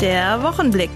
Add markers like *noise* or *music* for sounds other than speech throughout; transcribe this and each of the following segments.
Der Wochenblick.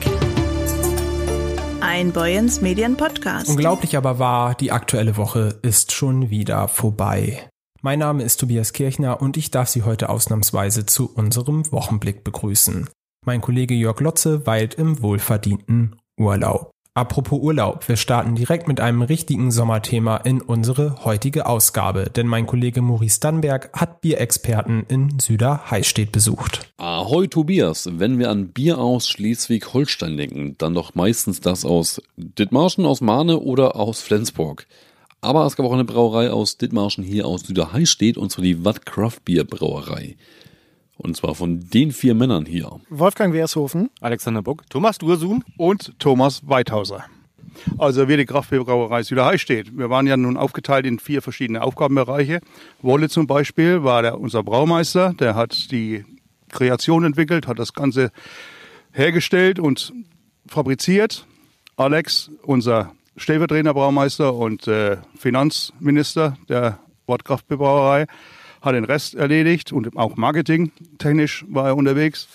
Ein Boyens Medien Podcast. Unglaublich aber wahr, die aktuelle Woche ist schon wieder vorbei. Mein Name ist Tobias Kirchner und ich darf Sie heute ausnahmsweise zu unserem Wochenblick begrüßen. Mein Kollege Jörg Lotze weilt im wohlverdienten Urlaub. Apropos Urlaub, wir starten direkt mit einem richtigen Sommerthema in unsere heutige Ausgabe, denn mein Kollege Maurice Dannberg hat Bierexperten in Süderheistedt besucht. Ahoi Tobias, wenn wir an Bier aus Schleswig-Holstein denken, dann doch meistens das aus Dithmarschen, aus Mahne oder aus Flensburg. Aber es gab auch eine Brauerei aus Dithmarschen hier aus Süderheistedt und zwar die Watt Craft Bier Brauerei. Und zwar von den vier Männern hier. Wolfgang Wershofen, Alexander Buck, Thomas Dursun. und Thomas Weithauser. Also wir die Kraftbierbrauerei Süderhei steht. Wir waren ja nun aufgeteilt in vier verschiedene Aufgabenbereiche. Wolle zum Beispiel war der, unser Braumeister, der hat die Kreation entwickelt, hat das Ganze hergestellt und fabriziert. Alex, unser stellvertretender Braumeister und äh, Finanzminister der Wortkraftbierbrauerei, hat den Rest erledigt und auch marketingtechnisch war er unterwegs.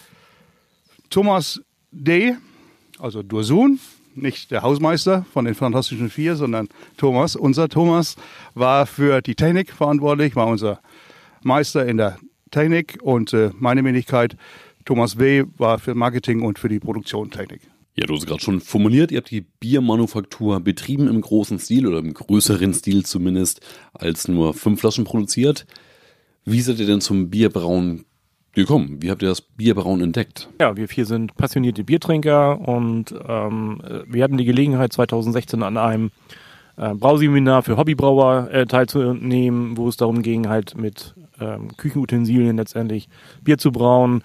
Thomas D., also Dursun, nicht der Hausmeister von den Fantastischen Vier, sondern Thomas, unser Thomas, war für die Technik verantwortlich, war unser Meister in der Technik und äh, meine Wenigkeit, Thomas W., war für Marketing und für die Produktion Technik. Ja, du hast gerade schon formuliert, ihr habt die Biermanufaktur betrieben im großen Stil oder im größeren Stil zumindest, als nur fünf Flaschen produziert. Wie seid ihr denn zum Bierbrauen gekommen? Wie habt ihr das Bierbrauen entdeckt? Ja, wir vier sind passionierte Biertrinker und ähm, wir hatten die Gelegenheit 2016 an einem äh, Brauseminar für Hobbybrauer äh, teilzunehmen, wo es darum ging, halt mit ähm, Küchenutensilien letztendlich Bier zu brauen.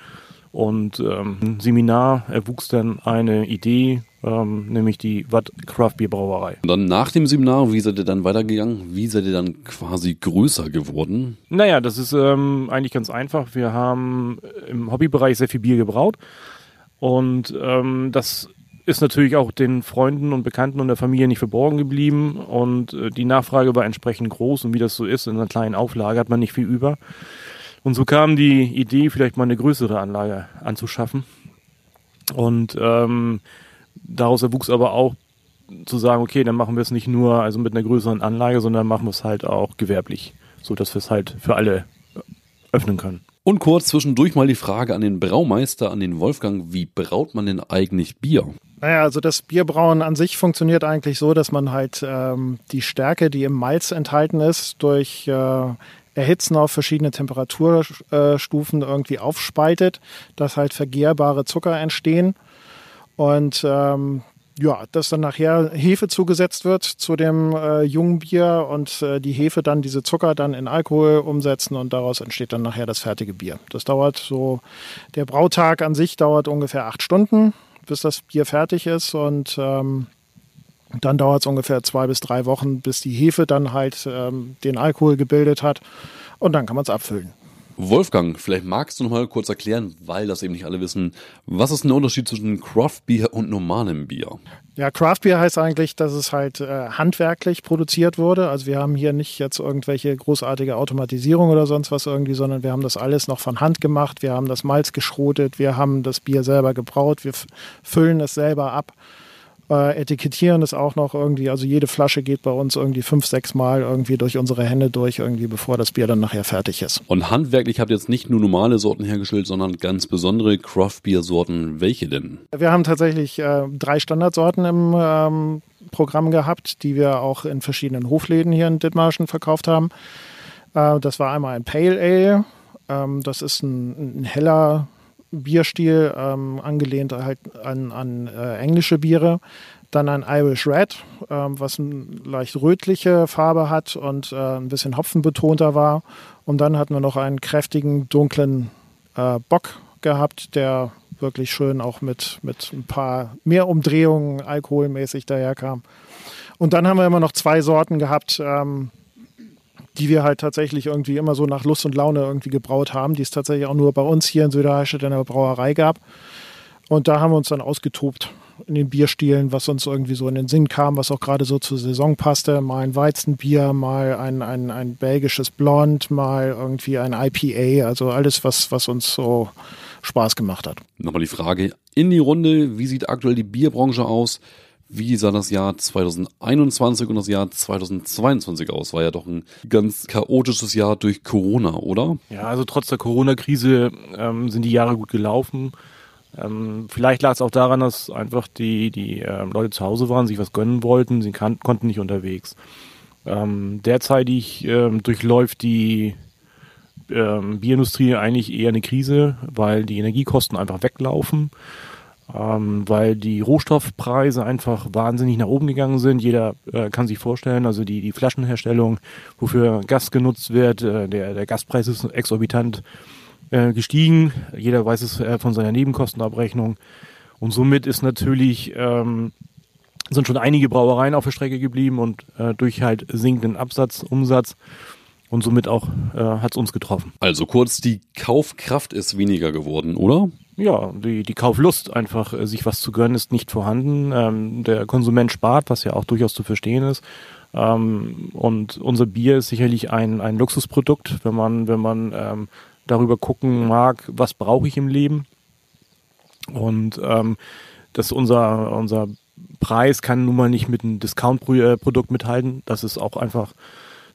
Und ähm, im Seminar erwuchs dann eine Idee, ähm, nämlich die Watt Craft Bier Brauerei. Und dann nach dem Seminar, wie seid ihr dann weitergegangen? Wie seid ihr dann quasi größer geworden? Naja, das ist ähm, eigentlich ganz einfach. Wir haben im Hobbybereich sehr viel Bier gebraut und ähm, das ist natürlich auch den Freunden und Bekannten und der Familie nicht verborgen geblieben und äh, die Nachfrage war entsprechend groß und wie das so ist, in einer kleinen Auflage hat man nicht viel über. Und so kam die Idee, vielleicht mal eine größere Anlage anzuschaffen. Und ähm, daraus erwuchs aber auch zu sagen, okay, dann machen wir es nicht nur also mit einer größeren Anlage, sondern machen wir es halt auch gewerblich, so dass wir es halt für alle öffnen können. Und kurz zwischendurch mal die Frage an den Braumeister, an den Wolfgang, wie braut man denn eigentlich Bier? Naja, also das Bierbrauen an sich funktioniert eigentlich so, dass man halt ähm, die Stärke, die im Malz enthalten ist, durch äh, Erhitzen auf verschiedene Temperaturstufen irgendwie aufspaltet, dass halt vergehrbare Zucker entstehen. Und ähm, ja, dass dann nachher Hefe zugesetzt wird zu dem äh, jungen Bier und äh, die Hefe dann diese Zucker dann in Alkohol umsetzen und daraus entsteht dann nachher das fertige Bier. Das dauert so, der Brautag an sich dauert ungefähr acht Stunden, bis das Bier fertig ist und ähm, dann dauert es ungefähr zwei bis drei Wochen, bis die Hefe dann halt ähm, den Alkohol gebildet hat und dann kann man es abfüllen. Wolfgang, vielleicht magst du noch mal kurz erklären, weil das eben nicht alle wissen, was ist der Unterschied zwischen Craft Beer und normalem Bier? Ja, Craft Beer heißt eigentlich, dass es halt äh, handwerklich produziert wurde. Also wir haben hier nicht jetzt irgendwelche großartige Automatisierung oder sonst was irgendwie, sondern wir haben das alles noch von Hand gemacht. Wir haben das Malz geschrotet, wir haben das Bier selber gebraut, wir füllen es selber ab. Äh, etikettieren es auch noch irgendwie, also jede Flasche geht bei uns irgendwie fünf, sechs Mal irgendwie durch unsere Hände durch, irgendwie, bevor das Bier dann nachher fertig ist. Und handwerklich habt ihr jetzt nicht nur normale Sorten hergestellt, sondern ganz besondere Craft Beer Sorten. Welche denn? Wir haben tatsächlich äh, drei Standardsorten im ähm, Programm gehabt, die wir auch in verschiedenen Hofläden hier in Dithmarschen verkauft haben. Äh, das war einmal ein Pale Ale, ähm, das ist ein, ein heller Bierstil, ähm, angelehnt halt an, an äh, englische Biere. Dann ein Irish Red, ähm, was eine leicht rötliche Farbe hat und äh, ein bisschen hopfenbetonter war. Und dann hatten wir noch einen kräftigen, dunklen äh, Bock gehabt, der wirklich schön auch mit, mit ein paar mehr Umdrehungen alkoholmäßig daherkam. Und dann haben wir immer noch zwei Sorten gehabt, ähm, die wir halt tatsächlich irgendwie immer so nach Lust und Laune irgendwie gebraut haben, die es tatsächlich auch nur bei uns hier in Süderheistedt in der Brauerei gab. Und da haben wir uns dann ausgetobt in den Bierstilen, was uns irgendwie so in den Sinn kam, was auch gerade so zur Saison passte. Mal ein Weizenbier, mal ein, ein, ein belgisches Blond, mal irgendwie ein IPA, also alles, was, was uns so Spaß gemacht hat. Nochmal die Frage in die Runde, wie sieht aktuell die Bierbranche aus? Wie sah das Jahr 2021 und das Jahr 2022 aus? War ja doch ein ganz chaotisches Jahr durch Corona, oder? Ja, also trotz der Corona-Krise ähm, sind die Jahre gut gelaufen. Ähm, vielleicht lag es auch daran, dass einfach die, die ähm, Leute zu Hause waren, sich was gönnen wollten, sie kan konnten nicht unterwegs. Ähm, derzeitig ähm, durchläuft die ähm, Bierindustrie eigentlich eher eine Krise, weil die Energiekosten einfach weglaufen, ähm, weil die Rohstoffpreise einfach wahnsinnig nach oben gegangen sind. Jeder äh, kann sich vorstellen, also die, die Flaschenherstellung, wofür Gas genutzt wird, äh, der, der Gaspreis ist exorbitant äh, gestiegen. Jeder weiß es äh, von seiner Nebenkostenabrechnung. Und somit ist natürlich ähm, sind schon einige Brauereien auf der Strecke geblieben und äh, durch halt sinkenden Absatz, Umsatz und somit auch äh, hat es uns getroffen. Also kurz, die Kaufkraft ist weniger geworden, oder? Ja, die, die Kauflust einfach, äh, sich was zu gönnen, ist nicht vorhanden. Ähm, der Konsument spart, was ja auch durchaus zu verstehen ist. Ähm, und unser Bier ist sicherlich ein, ein Luxusprodukt, wenn man, wenn man ähm, darüber gucken mag, was brauche ich im Leben. Und ähm, dass unser, unser Preis kann nun mal nicht mit einem Discount-Produkt mithalten. Das ist auch einfach,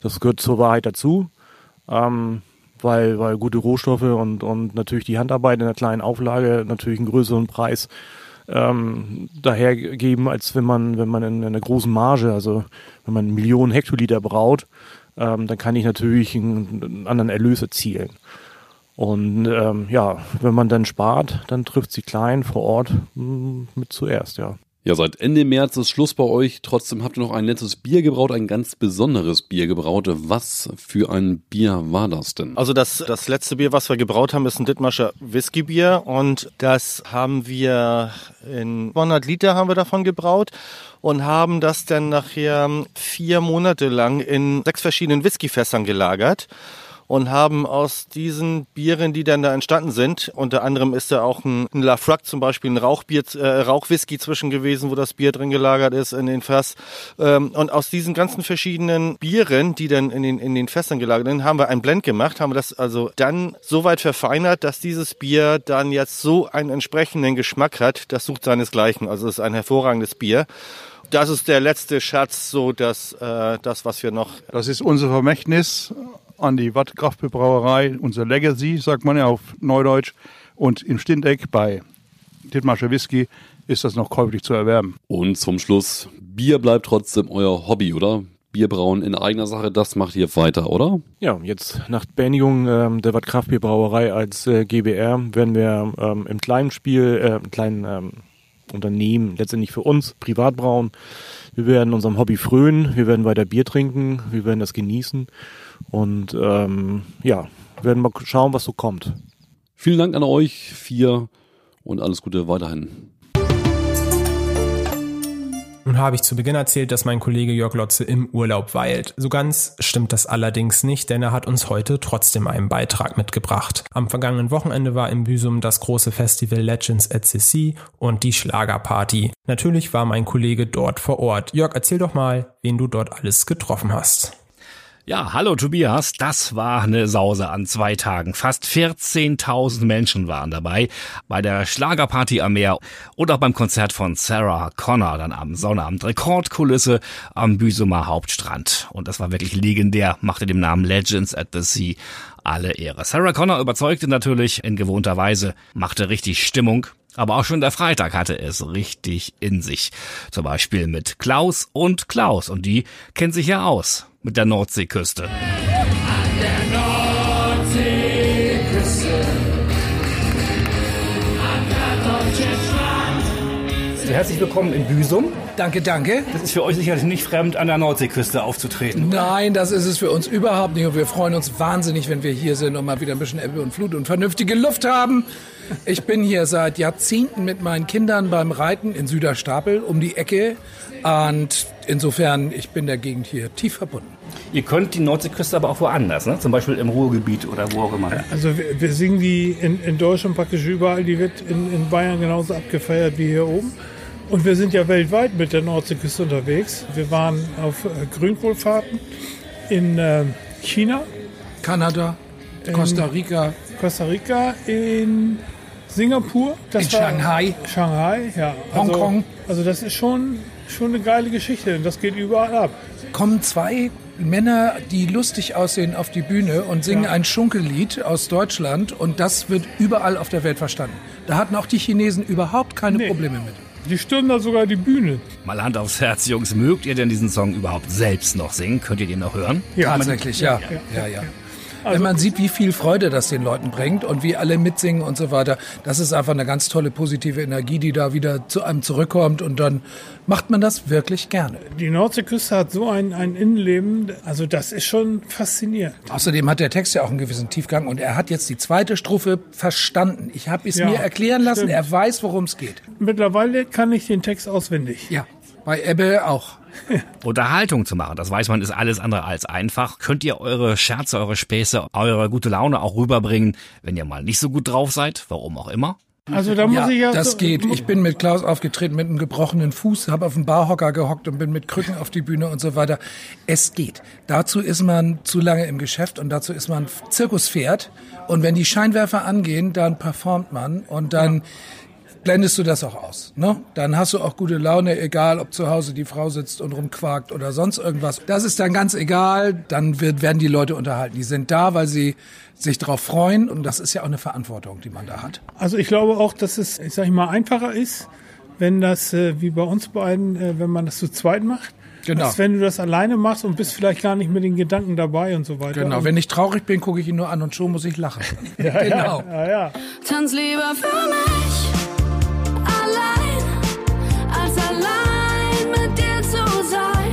das gehört zur Wahrheit dazu. Ähm, weil, weil gute Rohstoffe und, und natürlich die Handarbeit in einer kleinen Auflage natürlich einen größeren Preis ähm, dahergeben, als wenn man, wenn man in, in einer großen Marge, also wenn man Millionen Hektoliter braut, ähm, dann kann ich natürlich einen, einen anderen Erlös erzielen. Und ähm, ja, wenn man dann spart, dann trifft sie klein vor Ort mh, mm, mit zuerst, ja. Ja, seit Ende März ist Schluss bei euch. Trotzdem habt ihr noch ein nettes Bier gebraut, ein ganz besonderes Bier gebraut. Was für ein Bier war das denn? Also das, das letzte Bier, was wir gebraut haben, ist ein Dittmarscher Whiskybier und das haben wir in 100 Liter haben wir davon gebraut und haben das dann nachher vier Monate lang in sechs verschiedenen Whiskyfässern gelagert und haben aus diesen Bieren, die dann da entstanden sind, unter anderem ist da auch ein, ein Lafroig zum Beispiel, ein Rauchbier, äh, Rauchwhisky zwischen gewesen, wo das Bier drin gelagert ist in den Fass. Ähm, und aus diesen ganzen verschiedenen Bieren, die dann in den, in den Fässern gelagert sind, haben wir ein Blend gemacht, haben wir das also dann so weit verfeinert, dass dieses Bier dann jetzt so einen entsprechenden Geschmack hat, das sucht seinesgleichen. Also es ist ein hervorragendes Bier. Das ist der letzte Schatz, so dass äh, das, was wir noch. Das ist unser Vermächtnis an die Wattkraftbrauerei, unser Legacy, sagt man ja auf Neudeutsch. Und im Stindeck bei Dittmarscher Whisky ist das noch käuflich zu erwerben. Und zum Schluss, Bier bleibt trotzdem euer Hobby, oder? Bierbrauen in eigener Sache, das macht ihr weiter, oder? Ja, jetzt nach Beendigung ähm, der Wattkraftbierbrauerei als äh, GBR werden wir ähm, im kleinen Spiel, äh, im kleinen ähm, Unternehmen, letztendlich für uns, privat brauen. Wir werden unserem Hobby frönen, wir werden weiter Bier trinken, wir werden das genießen und ähm, ja, werden mal schauen, was so kommt. Vielen Dank an euch vier und alles Gute weiterhin. Nun habe ich zu Beginn erzählt, dass mein Kollege Jörg Lotze im Urlaub weilt. So ganz stimmt das allerdings nicht, denn er hat uns heute trotzdem einen Beitrag mitgebracht. Am vergangenen Wochenende war im Büsum das große Festival Legends at CC und die Schlagerparty. Natürlich war mein Kollege dort vor Ort. Jörg, erzähl doch mal, wen du dort alles getroffen hast. Ja, hallo Tobias, das war eine Sause an zwei Tagen. Fast 14.000 Menschen waren dabei bei der Schlagerparty am Meer und auch beim Konzert von Sarah Connor dann am Sonnabend. Rekordkulisse am Büsumer Hauptstrand. Und das war wirklich legendär, machte dem Namen Legends at the Sea alle Ehre. Sarah Connor überzeugte natürlich in gewohnter Weise, machte richtig Stimmung. Aber auch schon der Freitag hatte es richtig in sich. Zum Beispiel mit Klaus und Klaus. Und die kennt sich ja aus mit der Nordseeküste. An der Nordseeküste. An der Strand. Herzlich willkommen in Büsum. Danke, danke. Das ist für euch sicherlich nicht fremd, an der Nordseeküste aufzutreten. Nein, das ist es für uns überhaupt nicht. Und wir freuen uns wahnsinnig, wenn wir hier sind und mal wieder ein bisschen Ebbe und Flut und vernünftige Luft haben. Ich bin hier seit Jahrzehnten mit meinen Kindern beim Reiten in Süderstapel um die Ecke. Und insofern, ich bin der Gegend hier tief verbunden. Ihr könnt die Nordseeküste aber auch woanders, ne? zum Beispiel im Ruhrgebiet oder wo auch immer. Also wir, wir singen die in, in, Deutschland praktisch überall. Die wird in, in, Bayern genauso abgefeiert wie hier oben. Und wir sind ja weltweit mit der Nordseeküste unterwegs. Wir waren auf äh, Grünkohlfahrten in äh, China, Kanada, Costa Rica. Costa Rica, in Singapur. Das In war- Shanghai. Shanghai, ja. Also, Hongkong. Also das ist schon, schon eine geile Geschichte. Und das geht überall ab. Kommen zwei Männer, die lustig aussehen, auf die Bühne und singen Ja. ein Schunkellied aus Deutschland und das wird überall auf der Welt verstanden. Da hatten auch die Chinesen überhaupt keine Probleme mit. Die stürmen da sogar die Bühne. Mal Hand aufs Herz, Jungs, mögt ihr denn diesen Song überhaupt selbst noch singen? Könnt ihr den noch hören? Tatsächlich, ja. ja, ja. Wenn man sieht, wie viel Freude das den Leuten bringt und wie alle mitsingen und so weiter, das ist einfach eine ganz tolle positive Energie, die da wieder zu einem zurückkommt und dann macht man das wirklich gerne. Die Nordseeküste hat so ein, ein Innenleben, also das ist schon faszinierend. Außerdem hat der Text ja auch einen gewissen Tiefgang und er hat jetzt die zweite Strophe verstanden. Ich habe es Ja, mir erklären lassen, stimmt. er weiß, worum es geht. Mittlerweile kann ich den Text auswendig. Ja, bei Ebbe auch. *laughs* Unterhaltung zu machen, das weiß man, ist alles andere als einfach. Könnt ihr eure Scherze, eure Späße, eure gute Laune auch rüberbringen, wenn ihr mal nicht so gut drauf seid, warum auch immer? Also da muss ja, ich ja das so- geht. Ich bin mit Klaus aufgetreten mit einem gebrochenen Fuß, habe auf dem Barhocker gehockt und bin mit Krücken auf die Bühne und so weiter. Es geht. Dazu ist man zu lange im Geschäft und dazu ist man Zirkuspferd. Und wenn die Scheinwerfer angehen, dann performt man und dann blendest du das auch aus. Ne? Dann hast du auch gute Laune, egal ob zu Hause die Frau sitzt und rumquakt oder sonst irgendwas. Das ist dann ganz egal. Dann wird, werden die Leute unterhalten. Die sind da, weil sie sich darauf freuen und das ist ja auch eine Verantwortung, die man da hat. Also ich glaube auch, dass es, ich sag mal, einfacher ist, wenn das, äh, wie bei uns beiden, äh, wenn man das zu zweit macht. Genau. Als wenn du das alleine machst und bist vielleicht gar nicht mit den Gedanken dabei und so weiter. Genau, und, wenn ich traurig bin, gucke ich ihn nur an und schon muss ich lachen. *laughs* ja, genau. Ja, ja, ja. Tanz lieber für mich mit dir zu sein.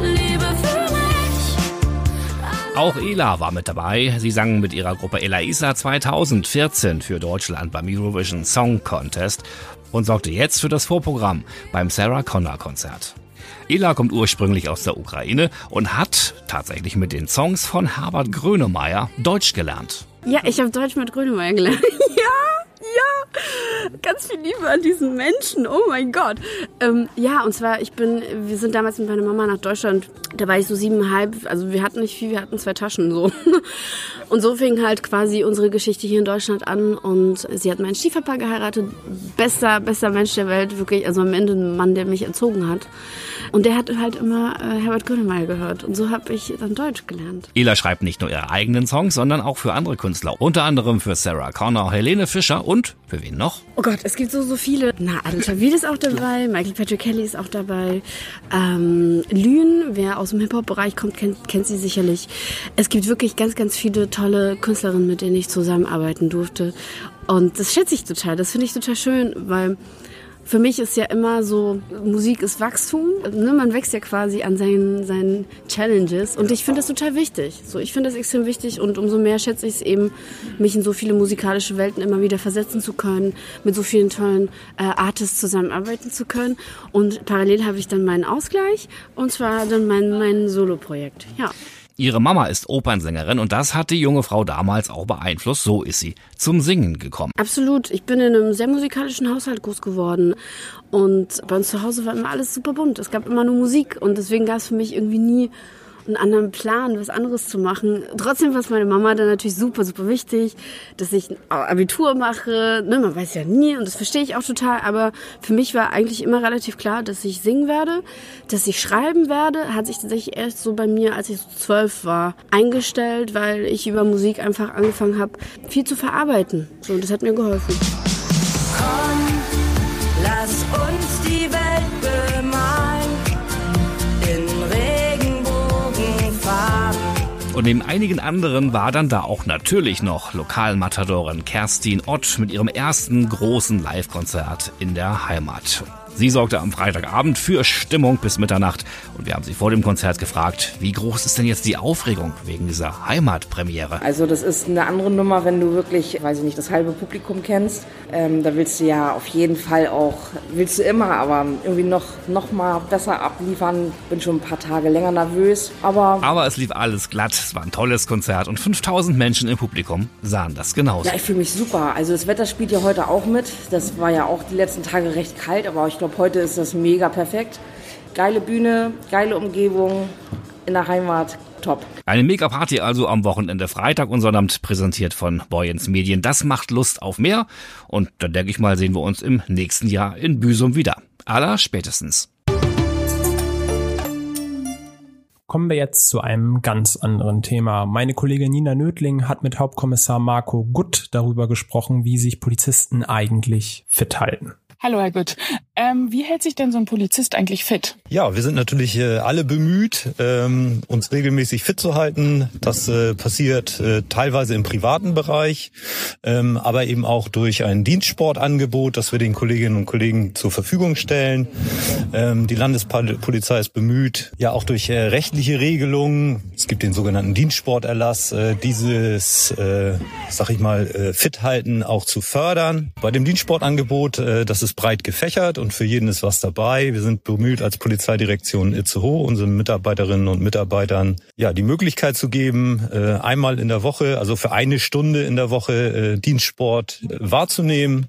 Liebe für mich. Auch Ela war mit dabei. Sie sang mit ihrer Gruppe Elaisa 2014 für Deutschland beim Eurovision Song Contest und sorgte jetzt für das Vorprogramm beim Sarah Connor Konzert. Ela kommt ursprünglich aus der Ukraine und hat tatsächlich mit den Songs von Herbert Grönemeyer Deutsch gelernt. Ja, ich habe Deutsch mit Grönemeyer gelernt. *laughs* ja, ja. Ganz viel Liebe an diesen Menschen. Oh mein Gott. Ähm, ja, und zwar, ich bin, wir sind damals mit meiner Mama nach Deutschland. Da war ich so siebeneinhalb. Also wir hatten nicht viel, wir hatten zwei Taschen so. Und so fing halt quasi unsere Geschichte hier in Deutschland an. Und sie hat meinen Stiefpapa geheiratet. Bester, bester Mensch der Welt, wirklich. Also am Ende ein Mann, der mich erzogen hat. Und der hat halt immer äh, Herbert Grönemeyer gehört. Und so habe ich dann Deutsch gelernt. Ela schreibt nicht nur ihre eigenen Songs, sondern auch für andere Künstler. Unter anderem für Sarah Connor, Helene Fischer und für wen noch? Oh Gott, es gibt so, so viele. Na, Adel Tawil ist auch dabei, Michael Patrick Kelly ist auch dabei. Ähm, Lüen, wer aus dem Hip-Hop-Bereich kommt, kennt, kennt sie sicherlich. Es gibt wirklich ganz, ganz viele tolle Künstlerinnen, mit denen ich zusammenarbeiten durfte. Und das schätze ich total. Das finde ich total schön, weil für mich ist ja immer so, Musik ist Wachstum. Ne? Man wächst ja quasi an seinen, seinen Challenges. Und ich finde das total wichtig. So, ich finde das extrem wichtig und umso mehr schätze ich es eben, mich in so viele musikalische Welten immer wieder versetzen zu können, mit so vielen tollen äh, Artists zusammenarbeiten zu können. Und parallel habe ich dann meinen Ausgleich und zwar dann mein, mein Solo-Projekt. Ja. Ihre Mama ist Opernsängerin und das hat die junge Frau damals auch beeinflusst. So ist sie zum Singen gekommen. Absolut. Ich bin in einem sehr musikalischen Haushalt groß geworden. Und bei uns zu Hause war immer alles super bunt. Es gab immer nur Musik. Und deswegen gab es für mich irgendwie nie einen anderen Plan, was anderes zu machen. Trotzdem war es meine Mama dann natürlich super, super wichtig, dass ich ein Abitur mache. Ne, man weiß ja nie und das verstehe ich auch total. Aber für mich war eigentlich immer relativ klar, dass ich singen werde, dass ich schreiben werde. Hat sich tatsächlich erst so bei mir, als ich so zwölf war, eingestellt, weil ich über Musik einfach angefangen habe, viel zu verarbeiten. So, und das hat mir geholfen. Komm, lass uns die Welt Und neben einigen anderen war dann da auch natürlich noch Lokalmatadorin Kerstin Ott mit ihrem ersten großen Live-Konzert in der Heimat. Sie sorgte am Freitagabend für Stimmung bis Mitternacht und wir haben sie vor dem Konzert gefragt, wie groß ist denn jetzt die Aufregung wegen dieser Heimatpremiere? Also das ist eine andere Nummer, wenn du wirklich, weiß ich nicht, das halbe Publikum kennst. Ähm, da willst du ja auf jeden Fall auch, willst du immer, aber irgendwie noch, noch mal besser abliefern. Bin schon ein paar Tage länger nervös, aber... Aber es lief alles glatt, es war ein tolles Konzert und 5000 Menschen im Publikum sahen das genauso. Ja, ich fühle mich super. Also das Wetter spielt ja heute auch mit. Das war ja auch die letzten Tage recht kalt, aber ich glaube, heute ist das mega perfekt. Geile Bühne, geile Umgebung in der Heimat, top. Eine Mega-Party also am Wochenende Freitag und Sonnabend präsentiert von Boyens Medien. Das macht Lust auf mehr und dann denke ich mal, sehen wir uns im nächsten Jahr in Büsum wieder. Aller spätestens. Kommen wir jetzt zu einem ganz anderen Thema. Meine Kollegin Nina Nödling hat mit Hauptkommissar Marco Gutt darüber gesprochen, wie sich Polizisten eigentlich fit halten. Hallo Herr Gütt. Ähm, wie hält sich denn so ein Polizist eigentlich fit? Ja, wir sind natürlich äh, alle bemüht, ähm, uns regelmäßig fit zu halten. Das äh, passiert äh, teilweise im privaten Bereich, ähm, aber eben auch durch ein Dienstsportangebot, das wir den Kolleginnen und Kollegen zur Verfügung stellen. Ähm, die Landespolizei ist bemüht, ja auch durch äh, rechtliche Regelungen, es gibt den sogenannten Dienstsporterlass, äh, dieses, äh, sag ich mal, äh, Fithalten auch zu fördern. Bei dem Dienstsportangebot, das ist breit gefächert und für jeden ist was dabei. Wir sind bemüht als Polizeidirektion Itzehoe unseren Mitarbeiterinnen und Mitarbeitern ja die Möglichkeit zu geben, äh, einmal in der Woche, also für eine Stunde in der Woche äh, Dienstsport äh, wahrzunehmen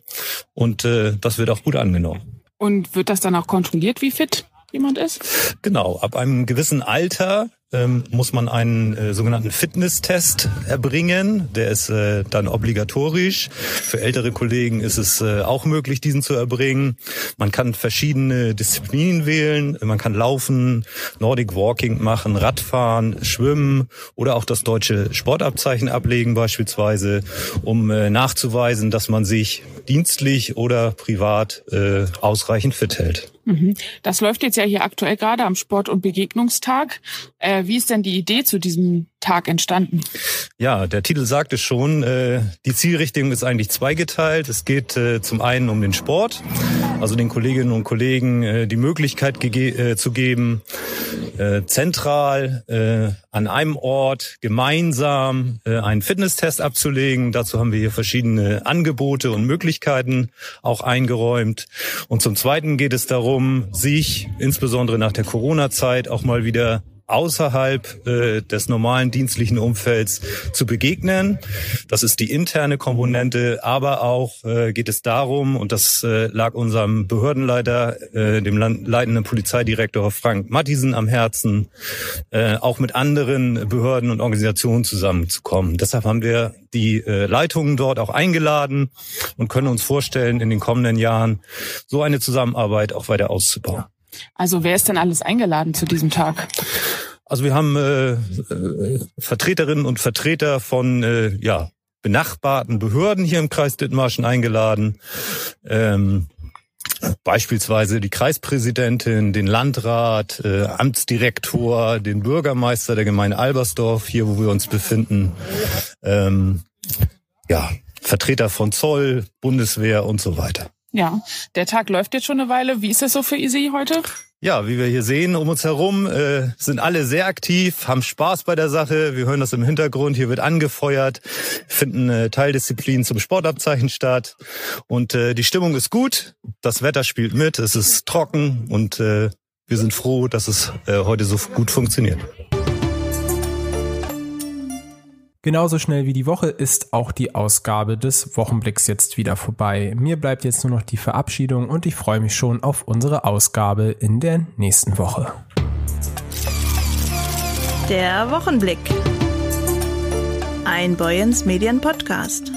und das wird auch gut angenommen. Und wird das dann auch kontrolliert, wie fit jemand ist? Genau, ab einem gewissen Alter ähm, muss man einen äh, sogenannten Fitnesstest erbringen. Der ist äh, dann obligatorisch. Für ältere Kollegen ist es äh, auch möglich, diesen zu erbringen. Man kann verschiedene Disziplinen wählen. Man kann laufen, Nordic Walking machen, Radfahren, schwimmen oder auch das deutsche Sportabzeichen ablegen beispielsweise, um äh, nachzuweisen, dass man sich dienstlich oder privat äh, ausreichend fit hält. Mhm. Das läuft jetzt ja hier aktuell gerade am Sport- und Begegnungstag. Äh, wie ist denn die Idee zu diesem Tag entstanden? Ja, der Titel sagt es schon. Äh, die Zielrichtung ist eigentlich zweigeteilt. Es geht äh, zum einen um den Sport, also den Kolleginnen und Kollegen äh, die Möglichkeit äh, zu geben, äh, zentral äh, an einem Ort gemeinsam einen Fitnesstest abzulegen. Dazu haben wir hier verschiedene Angebote und Möglichkeiten auch eingeräumt. Und zum Zweiten geht es darum, sich insbesondere nach der Corona-Zeit auch mal wieder außerhalb äh, des normalen dienstlichen Umfelds zu begegnen. Das ist die interne Komponente, aber auch äh, geht es darum, und das äh, lag unserem Behördenleiter, äh, dem leitenden Polizeidirektor Frank Mattisen am Herzen, äh, auch mit anderen Behörden und Organisationen zusammenzukommen. Deshalb haben wir die äh, Leitungen dort auch eingeladen und können uns vorstellen, in den kommenden Jahren so eine Zusammenarbeit auch weiter auszubauen. Also wer ist denn alles eingeladen zu diesem Tag? Also wir haben äh, äh, Vertreterinnen und Vertreter von äh, ja, benachbarten Behörden hier im Kreis Dithmarschen eingeladen. Ähm, Beispielsweise die Kreispräsidentin, den Landrat, äh, Amtsdirektor, den Bürgermeister der Gemeinde Albersdorf, hier wo wir uns befinden. Ähm, ja, Vertreter von Zoll, Bundeswehr und so weiter. Ja, der Tag läuft jetzt schon eine Weile. Wie ist das so für Sie heute? Ja, wie wir hier sehen, um uns herum äh, sind alle sehr aktiv, haben Spaß bei der Sache. Wir hören das im Hintergrund. Hier wird angefeuert, finden äh, Teildisziplinen zum Sportabzeichen statt. Und äh, die Stimmung ist gut. Das Wetter spielt mit. Es ist trocken und äh, wir sind froh, dass es äh, heute so gut funktioniert. Genauso schnell wie die Woche ist auch die Ausgabe des Wochenblicks jetzt wieder vorbei. Mir bleibt jetzt nur noch die Verabschiedung und ich freue mich schon auf unsere Ausgabe in der nächsten Woche. Der Wochenblick. Ein Boyens Medien Podcast.